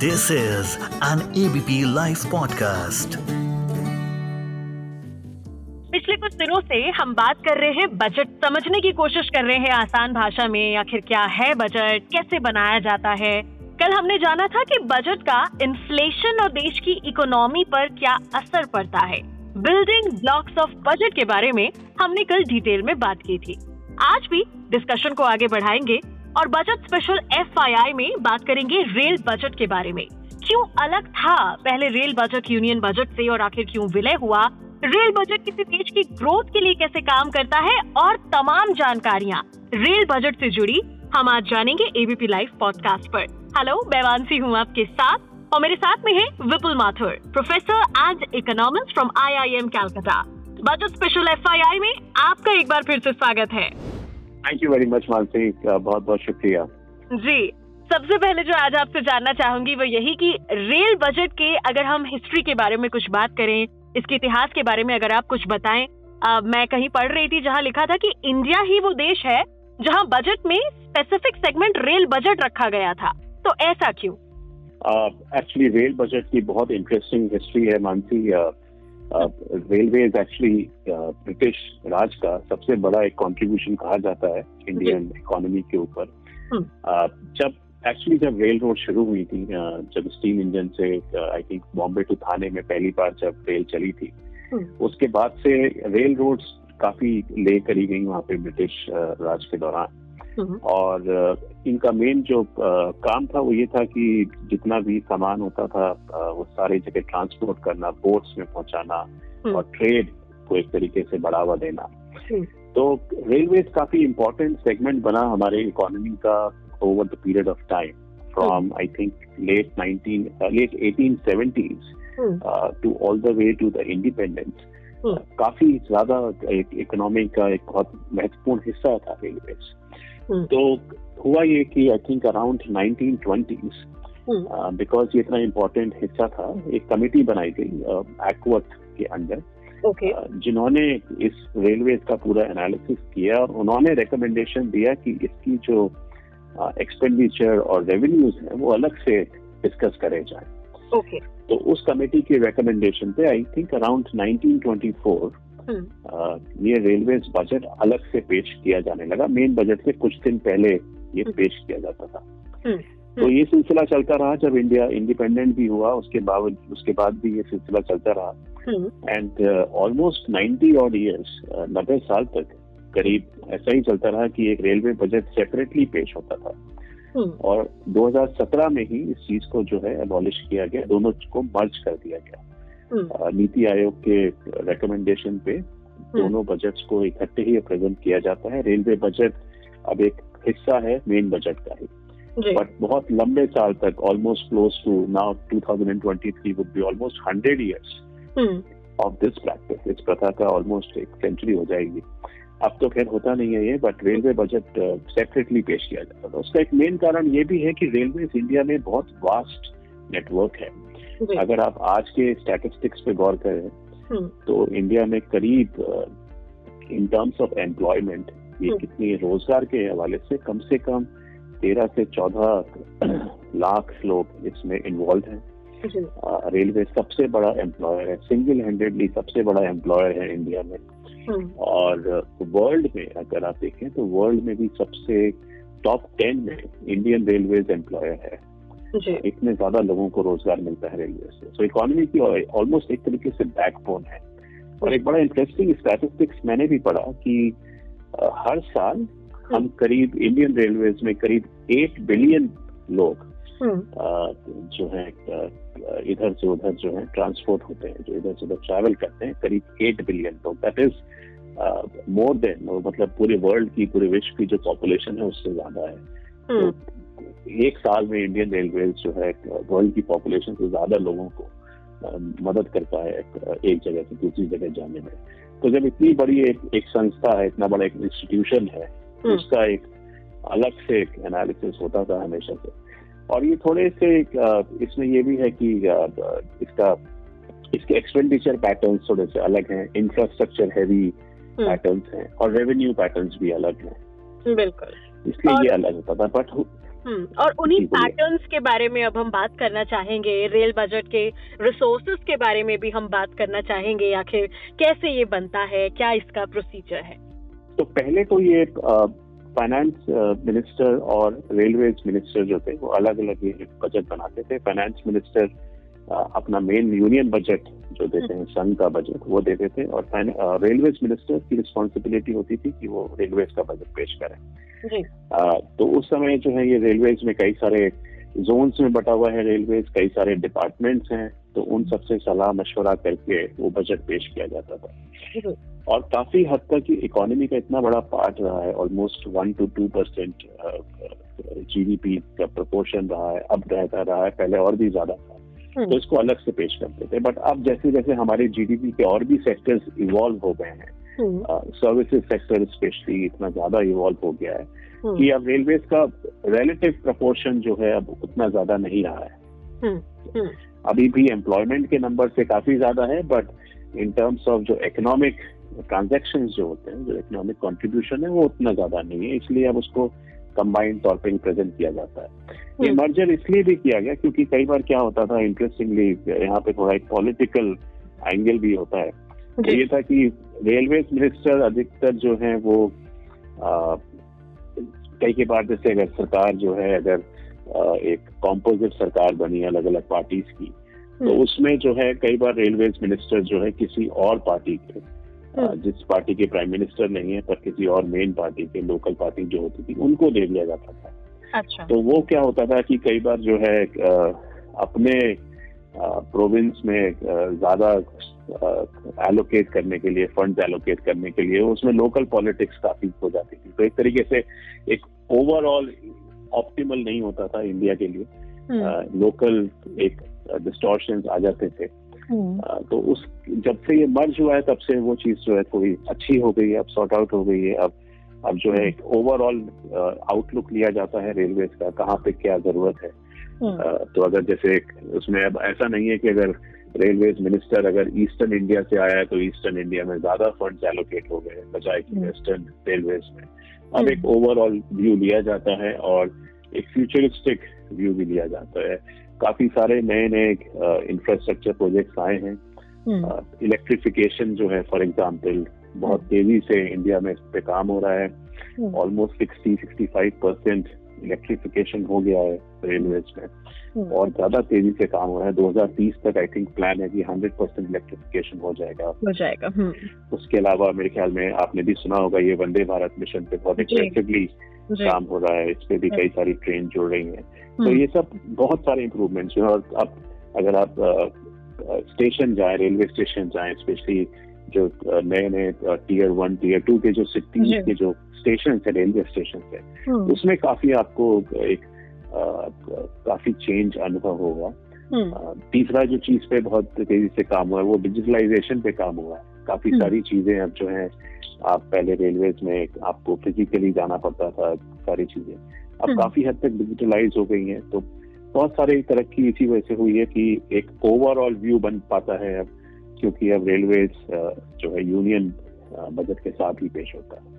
This is an ABP live podcast पिछले कुछ दिनों से हम बात कर रहे हैं बजट, समझने की कोशिश कर रहे हैं आसान भाषा में, आखिर क्या है बजट, कैसे बनाया जाता है। कल हमने जाना था कि बजट का इन्फ्लेशन और देश की इकोनॉमी पर क्या असर पड़ता है। बिल्डिंग ब्लॉक्स ऑफ़ बजट के बारे में हमने कल डिटेल में बात की थी। आज भी डिस्कशन को आगे बढ़ाएँगे और बजट स्पेशल एफआईआई में बात करेंगे रेल बजट के बारे में। क्यों अलग था? पहले रेल बजट यूनियन बजट से और आखिर क्यों विलय हुआ? रेल बजट किसी देश की ग्रोथ के लिए कैसे काम करता है? और तमाम जानकारियाँ रेल बजट से जुड़ी हम आज जानेंगे एबीपी लाइव पॉडकास्ट पर। हेलो मैं वांसी हूँ आपके साथ और मेरे साथ में है Vipul Mathur professor and economics from I I M Calcutta budget special FII में आपका एक बार फिर से स्वागत है। Thank you very much Mansi बहुत बहुत शुक्रिया। जी सबसे पहले जो आज आपसे जानना चाहूँगी वो यही कि रेल बजट के अगर हम हिस्ट्री के बारे में कुछ बात करें इसके इतिहास के बारे में अगर आप कुछ बताएँ आ, मैं कहीं पढ़ रही थी जहाँ लिखा था कि इंडिया ही वो देश है जहाँ बजट में स्पेसिफिक सेगमेंट रेल बजट रखा गया था। तो ऐसा क्यों? एक्चुअली रेल बजट की बहुत इंटरेस्टिंग हिस्ट्री है Mansi railway is actually British Raj का सबसे बड़ा एक कंट्रीब्यूशन कहा जाता है इंडियन इकोनॉमी के ऊपर। uh, जब एक्चुअली जब रेल रोड शुरू हुई थी uh, जब स्टीम इंजन से I think Bombay to Thane में पहली बार जब रेल चली थी उसके बाद से रेल रोड्स काफ़ी ले करी गई वहाँ पे ब्रिटिश राज के दौरान। और इनका मेन जो काम था वो ये था कि जितना भी सामान होता था वो सारे जगह ट्रांसपोर्ट करना बोट्स में पहुंचाना और ट्रेड को एक तरीके से बढ़ावा देना। तो रेलवे काफ़ी इम्पोर्टेंट सेगमेंट बना हमारे इकोनॉमी का over the period of time from I think late nineteen late eighteen seventies to all the way to the independence काफ़ी ज़्यादा एक इकोनॉमी का एक बहुत महत्वपूर्ण हिस्सा था रेलवे हम्म। तो हुआ ये कि I think around nineteen twenties because ये इतना इम्पोर्टेंट हिस्सा था एक कमेटी बनाई गई एक्वर्थ के अंडर okay. जिन्होंने इस रेलवे का पूरा एनालिसिस किया और उन्होंने रिकमेंडेशन दिया कि इसकी जो एक्सपेंडिचर और रेवेन्यूज है वो अलग से डिस्कस करे जाए okay. तो उस कमेटी के रिकमेंडेशन पे आई थिंक अराउंड 1924 ये रेलवे बजट अलग से पेश किया जाने लगा। मेन बजट से कुछ दिन पहले ये हम्म। पेश किया जाता था। हम्म, तो ये सिलसिला चलता रहा जब इंडिया इंडिपेंडेंट भी हुआ उसके बाद उसके बाद भी ये सिलसिला चलता रहा। And almost ninety odd years नब्बे साल तक करीब ऐसा ही चलता रहा कि एक रेलवे बजट सेपरेटली पेश होता था। हम्म। और 2017 में ही इस चीज़ को जो है एबॉलिश किया गया दोनों को मर्ज कर दिया गया। हम्म। नीति आयोग के रेकमेंडेशन पे हम्म। दोनों बजट्स को इकट्ठे ही प्रेजेंट किया जाता है। रेलवे बजट अब एक हिस्सा है मेन बजट का ही। बट बहुत लंबे साल तक almost close to now 2023 would be almost 100 years of this practice इस प्रथा का ऑलमोस्ट एक सेंचुरी हो जाएगी। अब तो खैर होता नहीं है ये बट रेलवे बजट सेपरेटली पेश किया जाता था। उसका एक मेन कारण ये भी है कि रेलवे इंडिया में बहुत वास्ट नेटवर्क है अगर आप आज के स्टैटिस्टिक्स पे गौर करें हम्म। तो इंडिया में करीब इन टर्म्स ऑफ़ एम्प्लॉयमेंट ये हम्म। कितनी रोज़गार के हवाले से कम से कम तेरह से चौदह लाख लोग इसमें इन्वॉल्व हैं रेलवे सबसे बड़ा एम्प्लॉयर है सिंगल हैंडेडली सबसे बड़ा एम्प्लॉयर है इंडिया में हम्म। और वर्ल्ड में अगर आप देखें तो वर्ल्ड में भी सबसे टॉप टेन में इंडियन रेलवे एम्प्लॉयर है इतने ज़्यादा लोगों को रोज़गार मिलता है रेलवे से। सो इकोनॉमी की ऑलमोस्ट एक तरीके से बैकबोन है। और एक बड़ा इंटरेस्टिंग स्टैटिस्टिक्स मैंने भी पढ़ा कि हर साल हम करीब इंडियन रेलवे में करीब एट बिलियन लोग जो है इधर से उधर जो है ट्रांसपोर्ट होते हैं जो इधर से उधर ट्रैवल करते हैं करीब एट बिलियन लोग। दैट इज़ मोर देन मतलब पूरे वर्ल्ड की पूरे विश्व की जो पॉपुलेशन है उससे ज़्यादा है। तो एक साल में इंडियन रेलवे जो है वर्ल्ड की पॉपुलेशन से ज़्यादा लोगों को मदद करता है एक जगह से दूसरी जगह जाने में। तो जब इतनी बड़ी एक, एक संस्था है इतना बड़ा एक इंस्टीट्यूशन है हम्म। उसका एक अलग से एक एनालिसिस होता था हमेशा से। और ये थोड़े से इसमें ये भी है कि इसका इसके एक्सपेंडिचर पैटर्न थोड़े से अलग हैं इंफ्रास्ट्रक्चर हैवी पैटर्न्स हैं और रेवेन्यू पैटर्न्स भी अलग हैं। बिल्कुल। इसलिए ये अलग होता था बट और उन्हीं पैटर्न पैटर्न्स के बारे में अब हम बात करना चाहेंगे रेल बजट के रिसोर्सेज के बारे में भी हम बात करना चाहेंगे आखिर कैसे ये बनता है क्या इसका प्रोसीजर है? तो पहले तो ये फाइनेंस मिनिस्टर और रेलवे मिनिस्टर जो थे वो अलग अलग ये बजट बनाते थे। फाइनेंस मिनिस्टर अपना मेन यूनियन बजट जो देते हैं संघ का बजट वो देते थे और रेलवेज मिनिस्टर की रिस्पॉन्सिबिलिटी होती थी कि वो रेलवेज का बजट पेश करें। जी। तो उस समय जो है ये रेलवेज में कई सारे जोन्स में बटा हुआ है रेलवेज कई सारे डिपार्टमेंट्स हैं तो उन सबसे सलाह मशवरा करके वो बजट पेश किया जाता था। और काफ़ी हद तक इकोनॉमी का इतना बड़ा पार्ट रहा है almost one two two percent GDP का प्रपोर्शन रहा है अब रहता रहा है पहले और भी ज़्यादा था। तो हम्म, इसको अलग से पेश करते थे। बट अब जैसे जैसे हमारे जीडीपी के और भी सेक्टर्स इवॉल्व हो गए हैं सर्विसेज़ सेक्टर स्पेशली इतना ज़्यादा इवॉल्व हो गया है हम्म, कि अब रेलवेज का रिलेटिव प्रपोर्शन जो है अब उतना ज़्यादा नहीं रहा है। हम्म, अभी भी एम्प्लॉयमेंट के नंबर से काफ़ी ज़्यादा है बट इन टर्म्स ऑफ़ जो इकोनॉमिक ट्रांजेक्शन जो होते हैं जो इकोनॉमिक कॉन्ट्रीब्यूशन है वो उतना ज़्यादा नहीं है। इसलिए अब उसको कंबाइंड तौर पर रिप्रेजेंट किया जाता है। ये हम्म, मर्जर इसलिए भी किया गया क्योंकि कई बार क्या होता था इंटरेस्टिंगली यहाँ पे थोड़ा एक पॉलिटिकल एंगल भी होता है। तो ये था कि रेलवेज मिनिस्टर अधिकतर जो है वो कई के बार जैसे अगर सरकार जो है अगर आ, एक कॉम्पोजिट सरकार बनी अलग अलग पार्टीज़ की तो हम्म, उसमें जो है कई बार रेलवेज मिनिस्टर जो है किसी और पार्टी के हम्म। जिस पार्टी के प्राइम मिनिस्टर नहीं है पर किसी और मेन पार्टी के लोकल पार्टी जो होती थी उनको दे दिया जाता था। अच्छा। तो वो क्या होता था कि कई बार जो है अपने प्रोविंस में ज़्यादा एलोकेट करने के लिए फंड्स एलोकेट करने के लिए उसमें लोकल पॉलिटिक्स काफ़ी हो जाती थी। तो एक तरीके से एक ओवरऑल ऑप्टिमल नहीं होता था इंडिया के लिए। हम्म, लोकल एक डिस्टॉर्शन आ जाते थे। हम्म, तो उस जब से ये मर्ज हुआ है तब से वो चीज़ जो है थोड़ी अच्छी हो गई है अब सॉर्ट आउट हो गई है। अब अब जो है एक ओवरऑल आउटलुक लिया जाता है रेलवेज का कहाँ पे क्या ज़रूरत है। हम्म, अ, तो अगर जैसे उसमें अब ऐसा नहीं है कि अगर रेलवेज मिनिस्टर अगर ईस्टर्न इंडिया से आया है तो ईस्टर्न इंडिया में ज़्यादा फंड एलोकेट हो गए बजाय कि हम्म। वेस्टर्न रेलवेज में। अब हम्म। एक ओवरऑल व्यू लिया जाता है और एक फ्यूचरिस्टिक व्यू भी लिया जाता है। काफ़ी सारे नए नए इंफ्रास्ट्रक्चर प्रोजेक्ट्स आए हैं। हम्म, इलेक्ट्रिफिकेशन जो है फॉर एग्ज़ाम्पल बहुत तेज़ी से इंडिया में इस पे काम हो रहा है। हम्म, almost sixty sixty five percent electrification हो गया है रेलवेज में। हम्म, और ज़्यादा तेज़ी से काम हो रहा है। 2030 तक आई थिंक प्लान है कि 100 परसेंट इलेक्ट्रिफिकेशन हो जाएगा। हो जाएगा हम्म, उसके अलावा मेरे ख्याल में आपने भी सुना होगा ये वंदे भारत मिशन पे बहुत जी। काम हो रहा है। इस पे भी कई सारी ट्रेन जुड़ रही है। तो हम्म, ये सब बहुत सारे इम्प्रूवमेंट्स हैं। और अब अगर आप स्टेशन जाए रेलवे स्टेशन जाए स्पेशली जो नए नए टीयर वन टीयर टू के जो सिटीज़ के जो स्टेशन है रेलवे स्टेशन है उसमें काफ़ी आपको एक अ, काफ़ी चेंज अनुभव होगा। हम्म, तीसरा जो चीज़ पे बहुत तेज़ी से काम हुआ है वो डिजिटलाइजेशन पे काम हुआ है। काफ़ी हम्म। सारी चीज़ें अब जो है आप पहले रेलवेज में आपको फिजिकली जाना पड़ता था सारी चीज़ें। अब हम्म। काफ़ी हद तक डिजिटलाइज हो गई हैं तो बहुत सारी तरक्की इसी वजह से हुई है कि एक ओवरऑल व्यू बन पाता है अब। क्योंकि अब रेलवेज जो है यूनियन बजट के साथ ही पेश होता है।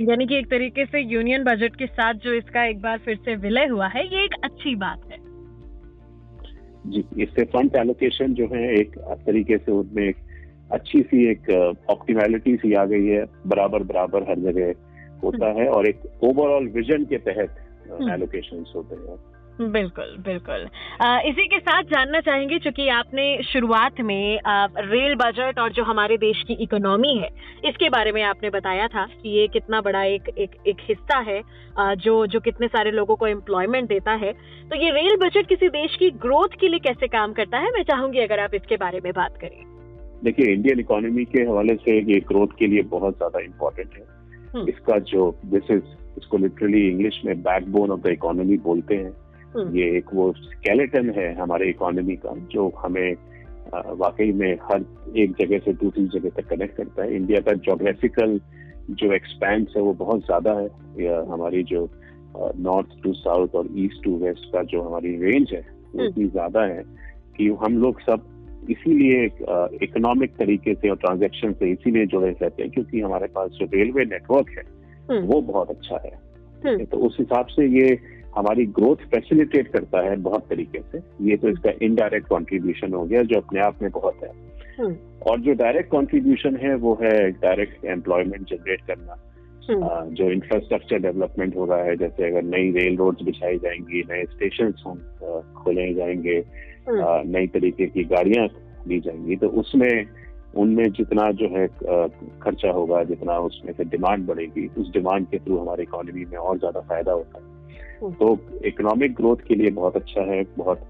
यानी कि एक तरीके से यूनियन बजट के साथ जो इसका एक बार फिर से विलय हुआ है ये एक अच्छी बात है। जी इससे फंड एलोकेशन जो है एक तरीके से उनमें एक अच्छी सी एक ऑप्टिमैलिटी सी आ गई है। बराबर बराबर हर जगह होता है और एक ओवरऑल विजन के तहत हम्म। एलोकेशन होते हैं। बिल्कुल बिल्कुल। अ, इसी के साथ जानना चाहेंगे चूँकि आपने शुरुआत में अ, रेल बजट और जो हमारे देश की इकोनॉमी है इसके बारे में आपने बताया था कि ये कितना बड़ा एक एक एक हिस्सा है अ, जो जो कितने सारे लोगों को एम्प्लॉयमेंट देता है। तो ये रेल बजट किसी देश की ग्रोथ के लिए कैसे काम करता है? मैं चाहूँगी अगर आप इसके बारे में बात करें। देखिए इंडियन इकोनॉमी के हवाले से ये ग्रोथ के लिए बहुत ज़्यादा इम्पोर्टेंट है। हम्म। इसका जो दिस इज़ इसको लिटरली इंग्लिश में बैकबोन ऑफ़ द इकोनॉमी बोलते हैं। ये एक वो स्केलेटन है हमारे इकोनॉमी का जो हमें वाकई में हर एक जगह से दूसरी जगह तक कनेक्ट करता है। इंडिया का जोग्राफिकल जो एक्सपेंस है वो बहुत ज़्यादा है। या हमारी जो नॉर्थ टू साउथ और ईस्ट टू वेस्ट का जो हमारी रेंज है वो हम्म। इतनी ज़्यादा है कि हम लोग सब इसीलिए इकोनॉमिक तरीके से और ट्रांजेक्शन से इसीलिए जुड़े रहते हैं क्योंकि हमारे पास जो रेलवे नेटवर्क है हम्म, वो बहुत अच्छा है। हम्म, तो उस हिसाब से ये हमारी ग्रोथ फैसिलिटेट करता है बहुत तरीके से। ये तो इसका इनडायरेक्ट कॉन्ट्रीब्यूशन हो गया जो अपने आप में बहुत है। हम्म। और जो डायरेक्ट कॉन्ट्रीब्यूशन है वो है डायरेक्ट एम्प्लॉयमेंट जनरेट करना। हम्म, आ, जो इंफ्रास्ट्रक्चर डेवलपमेंट हो रहा है जैसे अगर नई रेल रोड बिछाई जाएँगी नए स्टेशन खोले जाएँगे हम्म, नई तरीके की गाड़ियाँ दी जाएँगी तो उसमें उनमें जितना जो है खर्चा होगा जितना उसमें से डिमांड बढ़ेगी उस डिमांड के थ्रू हमारी इकोनॉमी में और ज़्यादा फ़ायदा होता है। तो इकोनॉमिक ग्रोथ के लिए बहुत अच्छा है बहुत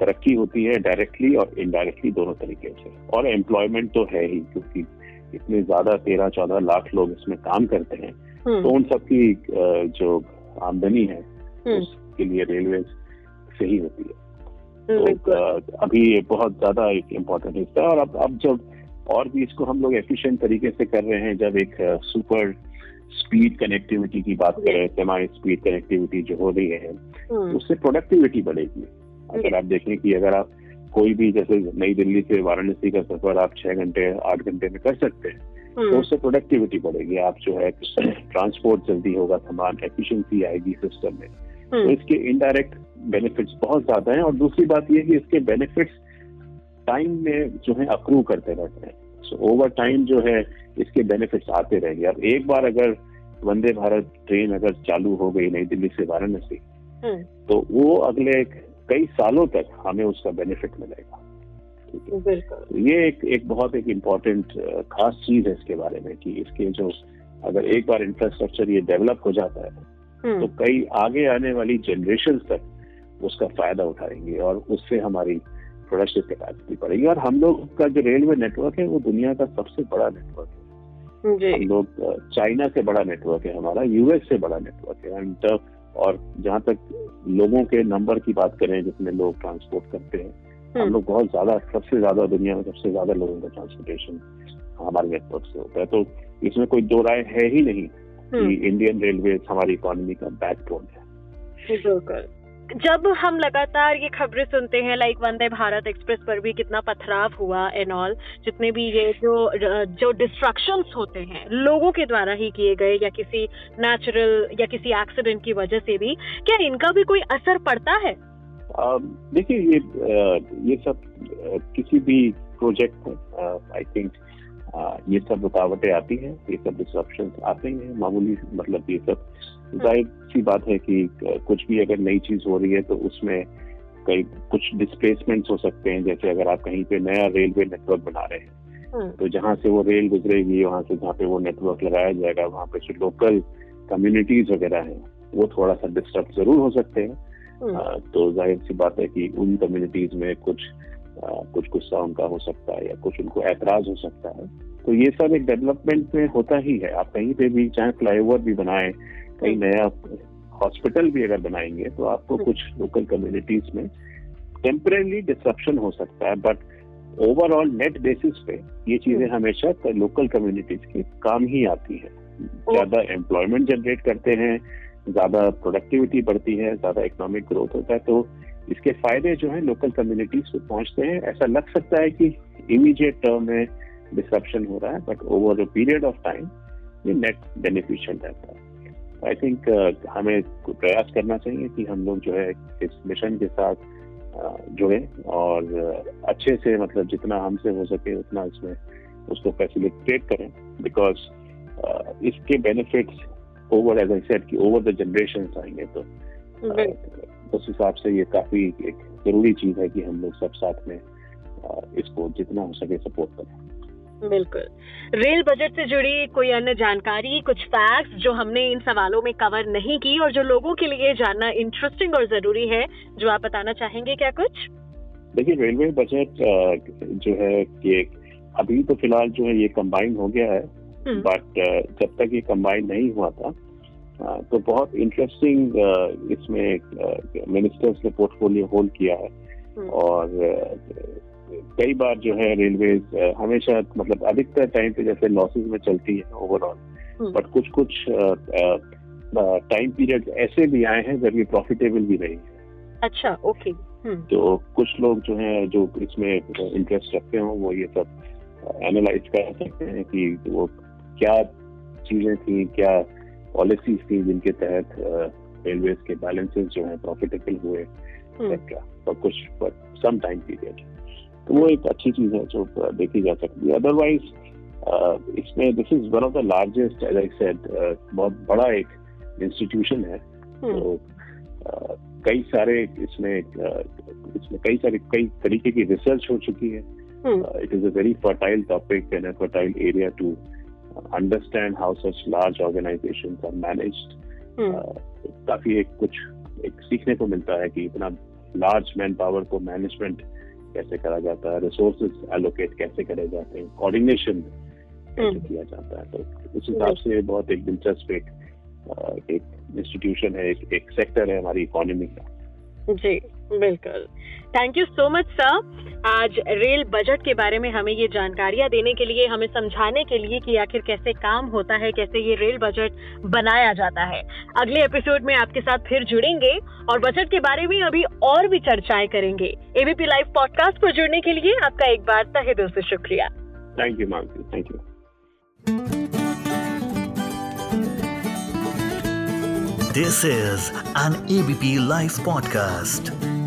तरक्की होती है डायरेक्टली और इनडायरेक्टली दोनों तरीके से। और एम्प्लॉयमेंट तो है ही क्योंकि इतने ज़्यादा तेरह चौदह लाख लोग इसमें काम करते हैं तो हम्म, उन सबकी जो आमदनी है हम्म, उसके लिए रेलवे से ही होती है। तो अभी ये बहुत ज़्यादा एक इम्पोर्टेंट हिस्सा है। और अब अब जब और भी इसको हम लोग एफिशिएंट तरीके से कर रहे हैं जब एक सुपर स्पीड कनेक्टिविटी की बात करें सेमी स्पीड कनेक्टिविटी जो हो रही है हम्म, उससे प्रोडक्टिविटी बढ़ेगी। अगर आप देखें कि अगर आप कोई भी जैसे नई दिल्ली से वाराणसी का सफ़र आप छह घंटे आठ घंटे में कर सकते हैं तो हम्म, उससे प्रोडक्टिविटी बढ़ेगी। आप जो है ट्रांसपोर्ट जल्दी होगा सामान एफिशिएंसी आएगी सिस्टम में। तो हम्म, इसके इनडायरेक्ट बेनिफिट्स बहुत ज़्यादा हैं और दूसरी बात यह कि इसके बेनिफिट्स टाइम में जो है अप्रूव करते रहते हैं। सो ओवर टाइम जो है इसके बेनिफिट्स आते रहेंगे। अब एक बार अगर वंदे भारत ट्रेन अगर चालू हो गई नई दिल्ली से वाराणसी हम्म, तो वो अगले कई सालों तक हमें उसका बेनिफिट मिलेगा। तो ये एक एक बहुत एक इम्पोर्टेंट खास चीज़ है इसके बारे में कि इसके जो अगर एक बार इंफ्रास्ट्रक्चर ये डेवलप हो जाता है तो हम्म, कई आगे आने वाली जनरेशन तक उसका फ़ायदा उठाएँगे और उससे हमारी प्रोडक्शन कैपेसिटी बढ़ेगी। और हम लोग का जो रेलवे नेटवर्क है वो दुनिया का सबसे बड़ा नेटवर्क है। हम लोग चाइना से बड़ा नेटवर्क है हमारा यूएस से बड़ा नेटवर्क है। एंड और जहाँ तक लोगों के नंबर की बात करें जितने लोग ट्रांसपोर्ट करते हैं हम हम्म, लोग बहुत ज़्यादा सबसे ज़्यादा दुनिया में सबसे ज़्यादा लोगों का ट्रांसपोर्टेशन हमारे नेटवर्क से होता है। तो इसमें कोई दो राय है ही नहीं हम्म, कि इंडियन रेलवे हमारी इकोनॉमी का बैकबोन है। जब हम लगातार ये खबरें सुनते हैं लाइक वंदे भारत एक्सप्रेस पर भी कितना पथराव हुआ एंड ऑल जितने भी ये जो जो डिस्ट्रक्शंस होते हैं लोगों के द्वारा ही किए गए या किसी नेचुरल या किसी एक्सीडेंट की वजह से भी क्या इनका भी कोई असर पड़ता है? देखिए ये अ, ये सब किसी भी प्रोजेक्ट में आई थिंक ये सब रुकावटें आती हैं ये सब डिस्ट्रप्शन आते हैं मामूली मतलब ये सब ज़ाहिर सी बात है कि कुछ भी अगर नई चीज़ हो रही है तो उसमें कई कुछ डिस्प्लेसमेंट्स हो सकते हैं। जैसे अगर आप कहीं पे नया रेलवे नेटवर्क बना रहे हैं हम्म, तो जहाँ से वो रेल गुजरेगी वहाँ से जहाँ पे वो नेटवर्क लगाया जाएगा वहाँ पे जो लोकल कम्युनिटीज वगैरह हैं वो थोड़ा सा डिस्टर्ब ज़रूर हो सकते हैं। हम्म, तो ज़ाहिर सी बात है कि उन कम्युनिटीज में कुछ कुछ गुस्सा उनका हो सकता है या कुछ उनको ऐतराज हो सकता है। तो ये सब एक डेवलपमेंट में होता ही है। आप कहीं पे भी चाहे फ्लाईओवर भी बनाए कहीं नया हॉस्पिटल भी अगर बनाएँगे तो आपको। कुछ लोकल कम्युनिटीज में टेम्परेली डिस्ट्रप्शन हो सकता है बट ओवरऑल नेट बेसिस पे ये चीज़ें हम्म। हमेशा लोकल कम्युनिटीज के काम ही आती है। ज़्यादा एम्प्लॉयमेंट जनरेट करते हैं ज़्यादा प्रोडक्टिविटी बढ़ती है ज़्यादा इकोनॉमिक ग्रोथ होता है तो इसके फ़ायदे जो है लोकल कम्युनिटीज को पहुँचते हैं। ऐसा लग सकता है कि इमीडिएट टर्म में डिस्ट्रप्शन हो रहा है but over a period of time ये नेट बेनिफिशियल रहता है। आई थिंक हमें प्रयास करना चाहिए कि हम लोग जो है इस मिशन के साथ uh, जुड़े और uh, अच्छे से मतलब जितना हमसे हो सके उतना इसमें उसको फैसिलिटेट करें बिकॉज़ इसके benefits over as I said कि ओवर द जनरेशन आएँगे तो uh, उस हिसाब से ये काफ़ी एक ज़रूरी चीज़ है कि हम लोग सब साथ में uh, इसको जितना हो सके सपोर्ट करें। बिल्कुल। रेल बजट से जुड़ी कोई अन्य जानकारी कुछ फैक्ट्स जो हमने इन सवालों में कवर नहीं की और जो लोगों के लिए जानना इंटरेस्टिंग और ज़रूरी है जो आप बताना चाहेंगे क्या कुछ? देखिए रेलवे बजट जो है ये अभी तो फ़िलहाल जो है ये कंबाइन हो गया है हम्म, बट जब तक ये कंबाइन नहीं हुआ था तो बहुत इंटरेस्टिंग इसमें मिनिस्टर्स ने पोर्टफोलियो होल्ड किया है। हम्म, और कई बार जो है रेलवे हमेशा मतलब अधिकतर टाइम पे जैसे लॉसेस में चलती है ओवरऑल हम्म, बट कुछ कुछ टाइम पीरियड ऐसे भी आए हैं जब ये प्रॉफिटेबल भी रही है। अच्छा ओके हम्म, तो कुछ लोग जो है जो इसमें इंटरेस्ट रखते हो वो ये सब एनालाइज कर सकते हैं कि वो क्या चीज़ें थी क्या पॉलिसीज़ थी जिनके तहत रेलवे के बैलेंसेस जो है प्रॉफिटेबल हुए एक्सेट्रा फॉर कुछ फॉर सम टाइम पीरियड तो वो एक अच्छी चीज़ है जो देखी जा सकती है। अदरवाइज़ इसमें this is one of the largest as I said बहुत बड़ा एक इंस्टीट्यूशन है। तो कई सारे इसमें इसमें कई सारे कई तरीके की रिसर्च हो चुकी है। It is a very fertile topic and a fertile area to understand how such large organisation are managed काफ़ी एक कुछ एक सीखने को मिलता है कि इतना लार्ज मैन पावर को मैनेजमेंट कैसे करा जाता है रिसोर्सेज एलोकेट कैसे करे जाते हैं कोऑर्डिनेशन कैसे किया जाता है। तो उस हिसाब से बहुत एक दिलचस्प एक एक इंस्टीट्यूशन है एक, एक सेक्टर है हमारी इकोनॉमी का। जी बिल्कुल। Thank you so much sir आज रेल बजट के बारे में हमें ये जानकारियाँ देने के लिए हमें समझाने के लिए कि आखिर कैसे काम होता है कैसे ये रेल बजट बनाया जाता है। अगले एपिसोड में आपके साथ फिर जुड़ेंगे और बजट के बारे में अभी और भी चर्चाएँ करेंगे। एबीपी लाइव पॉडकास्ट पर जुड़ने के लिए आपका एक बार तहे दिल से शुक्रिया। Thank you Mansi thank you this is an ABP Life podcast.